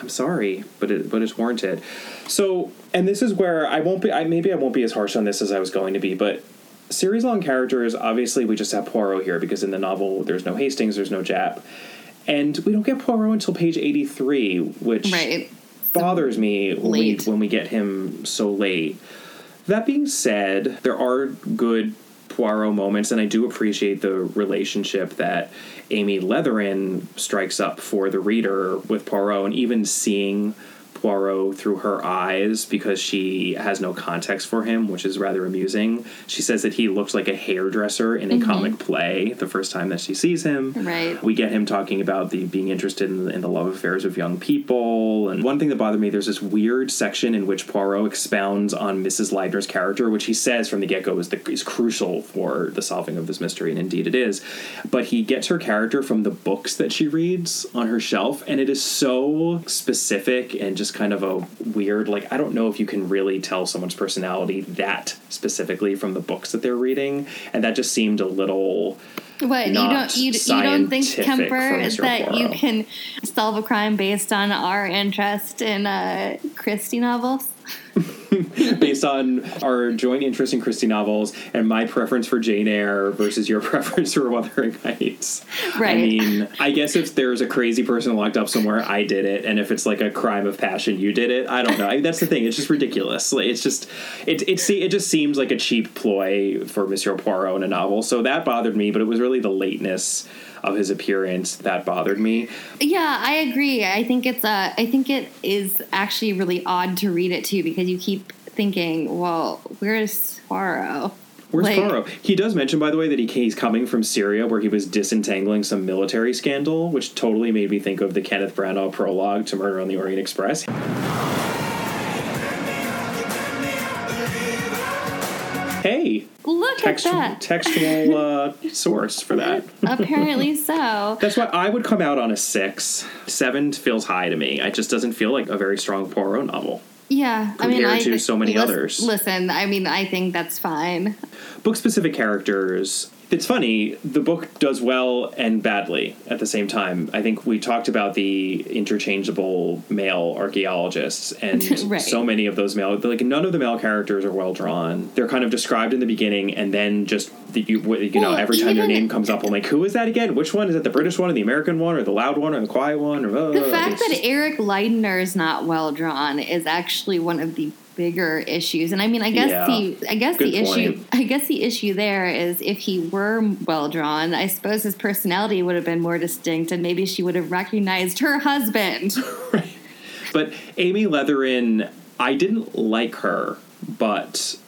I'm sorry, but it but it's warranted. So, and this is where I won't be. I maybe I won't be as harsh on this as I was going to be, but series long characters. Obviously, we just have Poirot here because in the novel there's no Hastings, there's no Jap, and we don't get Poirot until page 83, which Right. bothers me when we, when we get him so late. That being said, there are good Poirot moments, and I do appreciate the relationship that Amy Leatheran strikes up for the reader with Poirot, and even seeing Poirot through her eyes because she has no context for him, which is rather amusing. She says that he looks like a hairdresser in a mm-hmm. comic play the first time that she sees him. Right. We get him talking about the being interested in, in the love affairs of young people. And one thing that bothered me, there's this weird section in which Poirot expounds on Mrs. Leidner's character, which he says from the get go is, the, is crucial for the solving of this mystery, and indeed it is. But he gets her character from the books that she reads on her shelf, and it is so specific and just kind of a weird, like, I don't know if you can really tell someone's personality that specifically from the books that they're reading. And that just seemed a little. What you don't you, you don't think Kemper is that you can solve a crime based on our interest in uh, Christie novels? based on our joint interest in Christie novels and my preference for Jane Eyre versus your preference for Wuthering Heights. Right. I mean, I guess if there's a crazy person locked up somewhere, I did it, and if it's like a crime of passion, you did it. I don't know. I, that's the thing. It's just ridiculous. Like, it's just it it see it just seems like a cheap ploy for Monsieur Poirot in a novel. So that bothered me, but it was really the lateness of his appearance that bothered me. Yeah, I agree. I think it's uh, I think it is actually really odd to read it too because you keep thinking, well, where's Poirot? Where's Like- Poirot? He does mention, by the way, that he he's coming from Syria, where he was disentangling some military scandal, which totally made me think of the Kenneth Branagh prologue to Murder on the Orient Express. Hey, Look textual, at that. textual uh, source for that. Apparently so. That's why I would come out on a six. Seven feels high to me. It just doesn't feel like a very strong Poirot novel. Yeah, I mean, I to so many others. Listen, I mean, I think that's fine. book specific characters it's funny the book does well and badly at the same time. I think we talked about the interchangeable male archaeologists and Right. so many of those male like none of the male characters are well drawn. They're kind of described in the beginning and then just the, you, you know every time their name comes up i'm like who is that again? Which one? Is it the british one or the american one or the loud one or the quiet one or uh, The fact that just- Eric Leidner is not well drawn is actually one of the bigger issues. And I mean, I guess Yeah. the I guess Good the issue point. I guess the issue there is if he were well drawn, I suppose his personality would have been more distinct, and maybe she would have recognized her husband. But Amy Leatheran, I didn't like her, but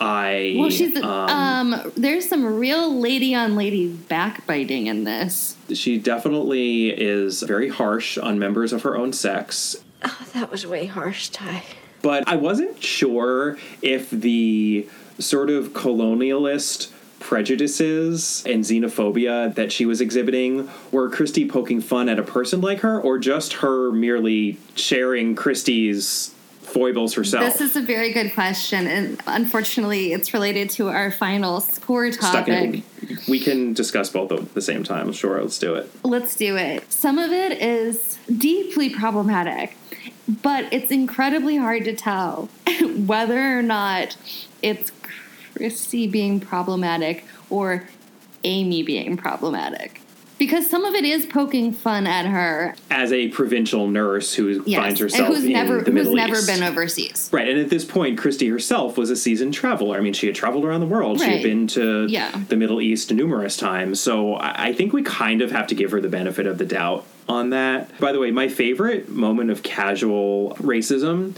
I Well, she's um, um, There's some real lady on lady backbiting in this. she definitely is very harsh on members of her own sex. Oh, that was way harsh, Ty. But I wasn't sure if the sort of colonialist prejudices and xenophobia that she was exhibiting were Christie poking fun at a person like her or just her merely sharing Christie's foibles herself. This is a very good question, and unfortunately, it's related to our final score topic. in, we can discuss both at the same time. Sure, let's do it. Let's do it. Some of it is deeply problematic, but it's incredibly hard to tell whether or not it's Christie being problematic or Amy being problematic. Because some of it is poking fun at her, As a provincial nurse who yes, finds and herself who's in never the who's Middle never East. been overseas. Right, and at this point, Christie herself was a seasoned traveler. I mean, she had traveled around the world. She had been to Yeah. the Middle East numerous times. So I think we kind of have to give her the benefit of the doubt on that. By the way, my favorite moment of casual racism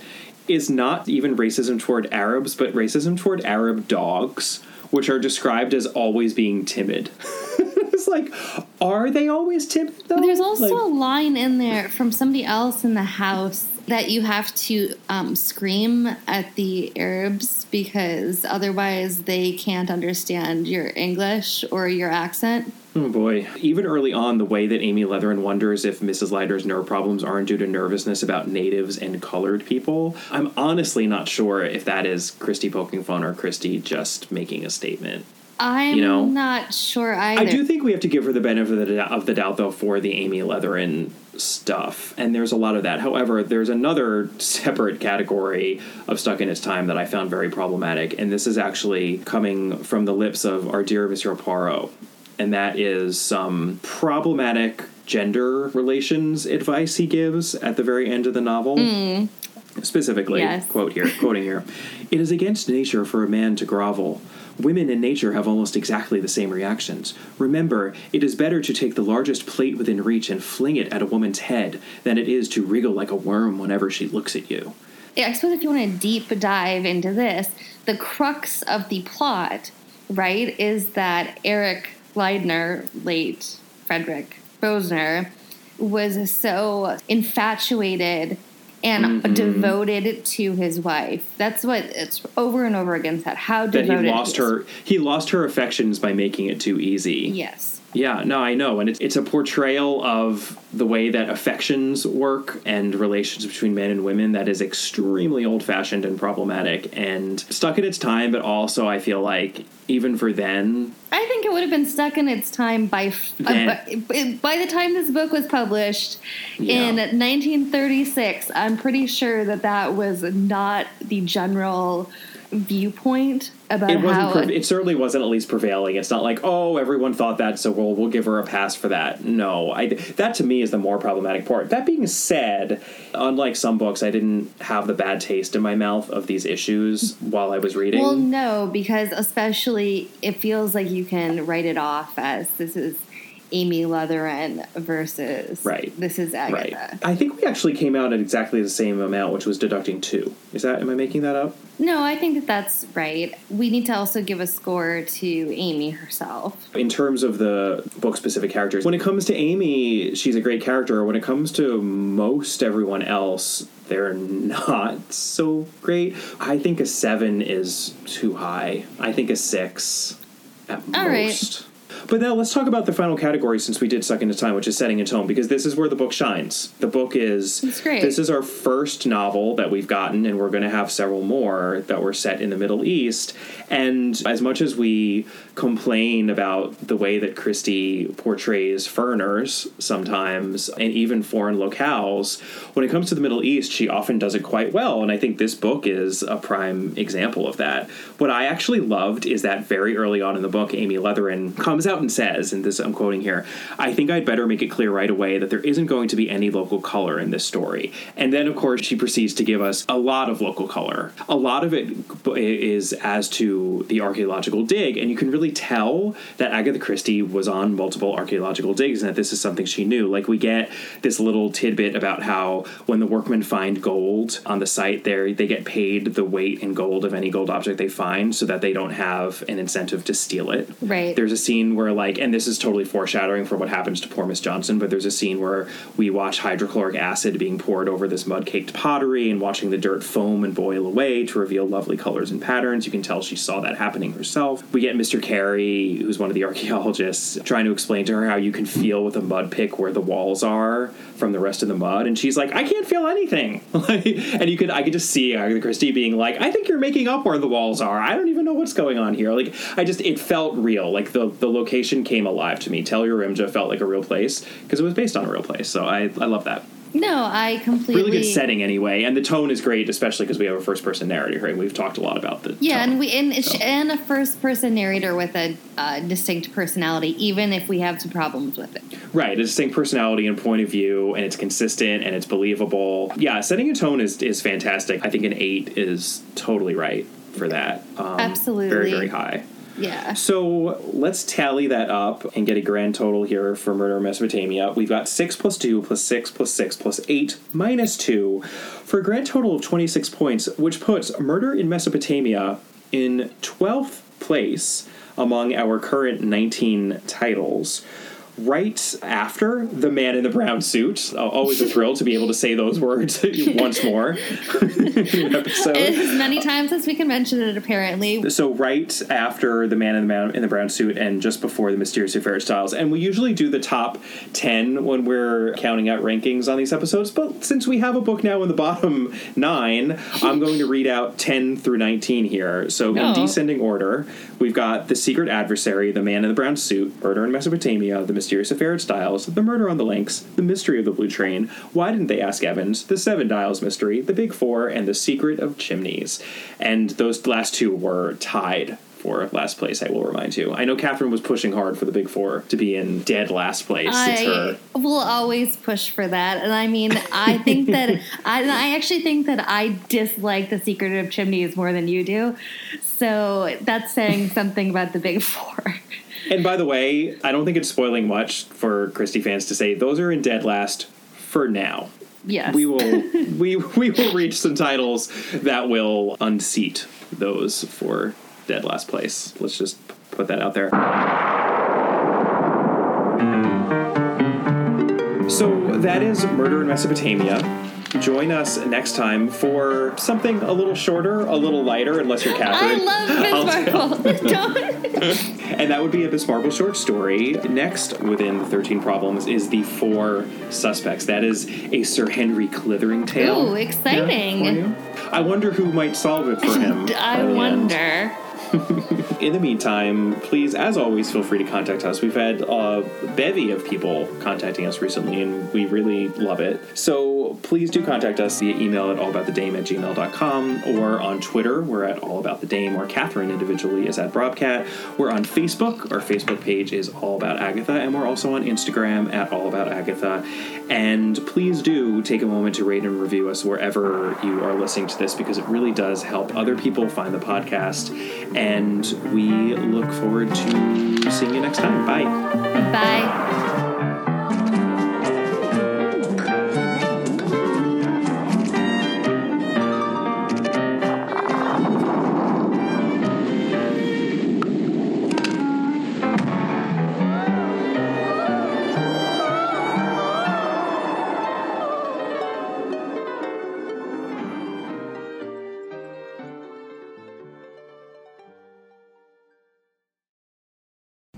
is not even racism toward Arabs, but racism toward Arab dogs, which are described as always being timid. it's like, are they always timid though? There's also Like- a line in there from somebody else in the house that you have to um, scream at the Arabs because otherwise they can't understand your English or your accent. Oh boy. Even early on, the way that Amy Leatheran wonders if Mrs. Leiter's nerve problems aren't due to nervousness about natives and colored people, I'm honestly not sure if that is Christie poking fun or Christie just making a statement. I'm You know, not sure either. I do think we have to give her the benefit of the, doubt, of the doubt, though, for the Amy Leatheran stuff. And there's a lot of that. However, there's another separate category of Stuck in Its Time that I found very problematic. And this is actually coming from the lips of our dear Monsieur Poirot. And that is some problematic gender relations advice he gives at the very end of the novel. Hmm. Specifically, Yes. quote here, quoting here, it is against nature for a man to grovel. Women in nature have almost exactly the same reactions. Remember, it is better to take the largest plate within reach and fling it at a woman's head than it is to wriggle like a worm whenever she looks at you. Yeah, I suppose if you want to deep dive into this, the crux of the plot, right, is that Eric Leidner, late Frederick Bosner, was so infatuated and Mm-hmm. devoted to his wife. That's what it's over and over again said. How devoted That he lost is. her he lost her affections by making it too easy. Yes. Yeah, no, I know. And it's, it's a portrayal of the way that affections work and relations between men and women that is extremely old fashioned and problematic and stuck in its time, but also I feel like even for then, I think it would have been stuck in its time by f- uh, Then- by, by the time this book was published in 1936. I'm pretty sure that that was not the general viewpoint about it wasn't. Pre- it certainly wasn't at least prevailing. It's not like oh everyone thought that, so we'll we'll give her a pass for that. No, I that to me is the more problematic part. That being said, unlike some books, I didn't have the bad taste in my mouth of these issues while I was reading. Well, no, because especially it feels like you can write it off as this is Amy Leatheran versus Right. This is right. Agatha. I think we actually came out at exactly the same amount, which was deducting two. Is that? Am I making that up? No, I think that that's right. We need to also give a score to Amy herself. in terms of the book specific characters when it comes to amy she's a great character when it comes to most everyone else they're not so great i think a seven is too high i think a six at All right. But now let's talk about the final category since we did suck into time which is setting and tone because this is where the book shines the book is great. this is our first novel that we've gotten and we're going to have several more that were set in the middle east and as much as we complain about the way that christie portrays foreigners sometimes and even foreign locales when it comes to the middle east she often does it quite well and i think this book is a prime example of that. What i actually loved is that very early on in the book amy leatheran comes out and says and this i'm quoting here i think i'd better make it clear right away that there isn't going to be any local color in this story. And then of course she proceeds to give us a lot of local color. A lot of it is as to the archaeological dig and you can really tell that agatha christie was on multiple archaeological digs and that this is something she knew. Like we get this little tidbit about how when the workmen find gold on the site there they get paid the weight in gold of any gold object they find so that they don't have an incentive to steal it. Right. there's a scene where like and this is totally foreshadowing for what happens to poor miss johnson but there's a scene where we watch hydrochloric acid being poured over this mud caked pottery and watching the dirt foam and boil away to reveal lovely colors and patterns. You can tell she saw that happening herself. We get mr carey who's one of the archaeologists trying to explain to her how you can feel with a mud pick where the walls are from the rest of the mud. And she's like i can't feel anything. And you could i could just see agatha christie being like i think you're making up where the walls are. I don't even know what's going on here. Like i just it felt real. Like the the location came alive to me. Tell Yarimjah felt like a real place because it was based on a real place. So i i love that No, I completely really good setting anyway and the tone is great especially because we have a first person narrator. right we've talked a lot about the Yeah, tone. and we and, So. and a first person narrator with a uh, distinct personality, even if we have some problems with it. Right, a distinct personality and point of view, and it's consistent and it's believable. Yeah, setting a tone is is fantastic. I think an eight is totally right for that. Um, Absolutely. very very high. Yeah. So let's tally that up and get a grand total here for Murder in Mesopotamia. We've got 6 plus 2 plus 6 plus 6 plus 8 minus 2 for a grand total of 26 points, which puts Murder in Mesopotamia in 12th place among our current 19 titles. Right after the man in the brown suit, Uh, always a thrill to be able to say those words once more episode. As many times as we can mention it, apparently. So right after the man in the man in the brown suit and just before the mysterious affair styles, and we usually do the top ten when we're counting out rankings on these episodes. But since we have a book now in the bottom nine, I'm going to read out ten through nineteen here. So in Oh. descending order, we've got the secret adversary, the man in the brown suit, murder in Mesopotamia, the mysterious affair at Styles, the murder on the links, the mystery of the blue train. Why didn't they ask Evans? The seven dials mystery, the big four, and the secret of chimneys. And those last two were tied for last place. I will remind you. I know Catherine was pushing hard for the big four to be in dead last place. I will always push for that, and I mean, I think that I, I actually think that I dislike the Secret of Chimneys more than you do. So that's saying something about the Big Four. And by the way, I don't think it's spoiling much for Christie fans to say those are in dead last for now. Yes, We will we we will reach some titles that will unseat those for dead last place. Let's just put that out there. So that is Murder in Mesopotamia. Join us next time for something a little shorter, a little lighter, unless you're Catherine. I love Miss Marple. And that would be a Miss Marple short story. Next, within the 13 Problems, is The Four Suspects. That is a Sir Henry Clithering tale. Ooh, exciting. Yeah. I wonder who might solve it for him. I wonder. In the meantime, please, as always, feel free to contact us. We've had a bevy of people contacting us recently, and we really love it. So please do contact us via email at allaboutthedame at gmail.com or on Twitter. We're at allaboutthedame, or Catherine individually is at Brobcat. We're on Facebook. Our Facebook page is All About Agatha, and we're also on Instagram at All About Agatha. And please do take a moment to rate and review us wherever you are listening to this because it really does help other people find the podcast. And we look forward to seeing you next time. Bye. Bye.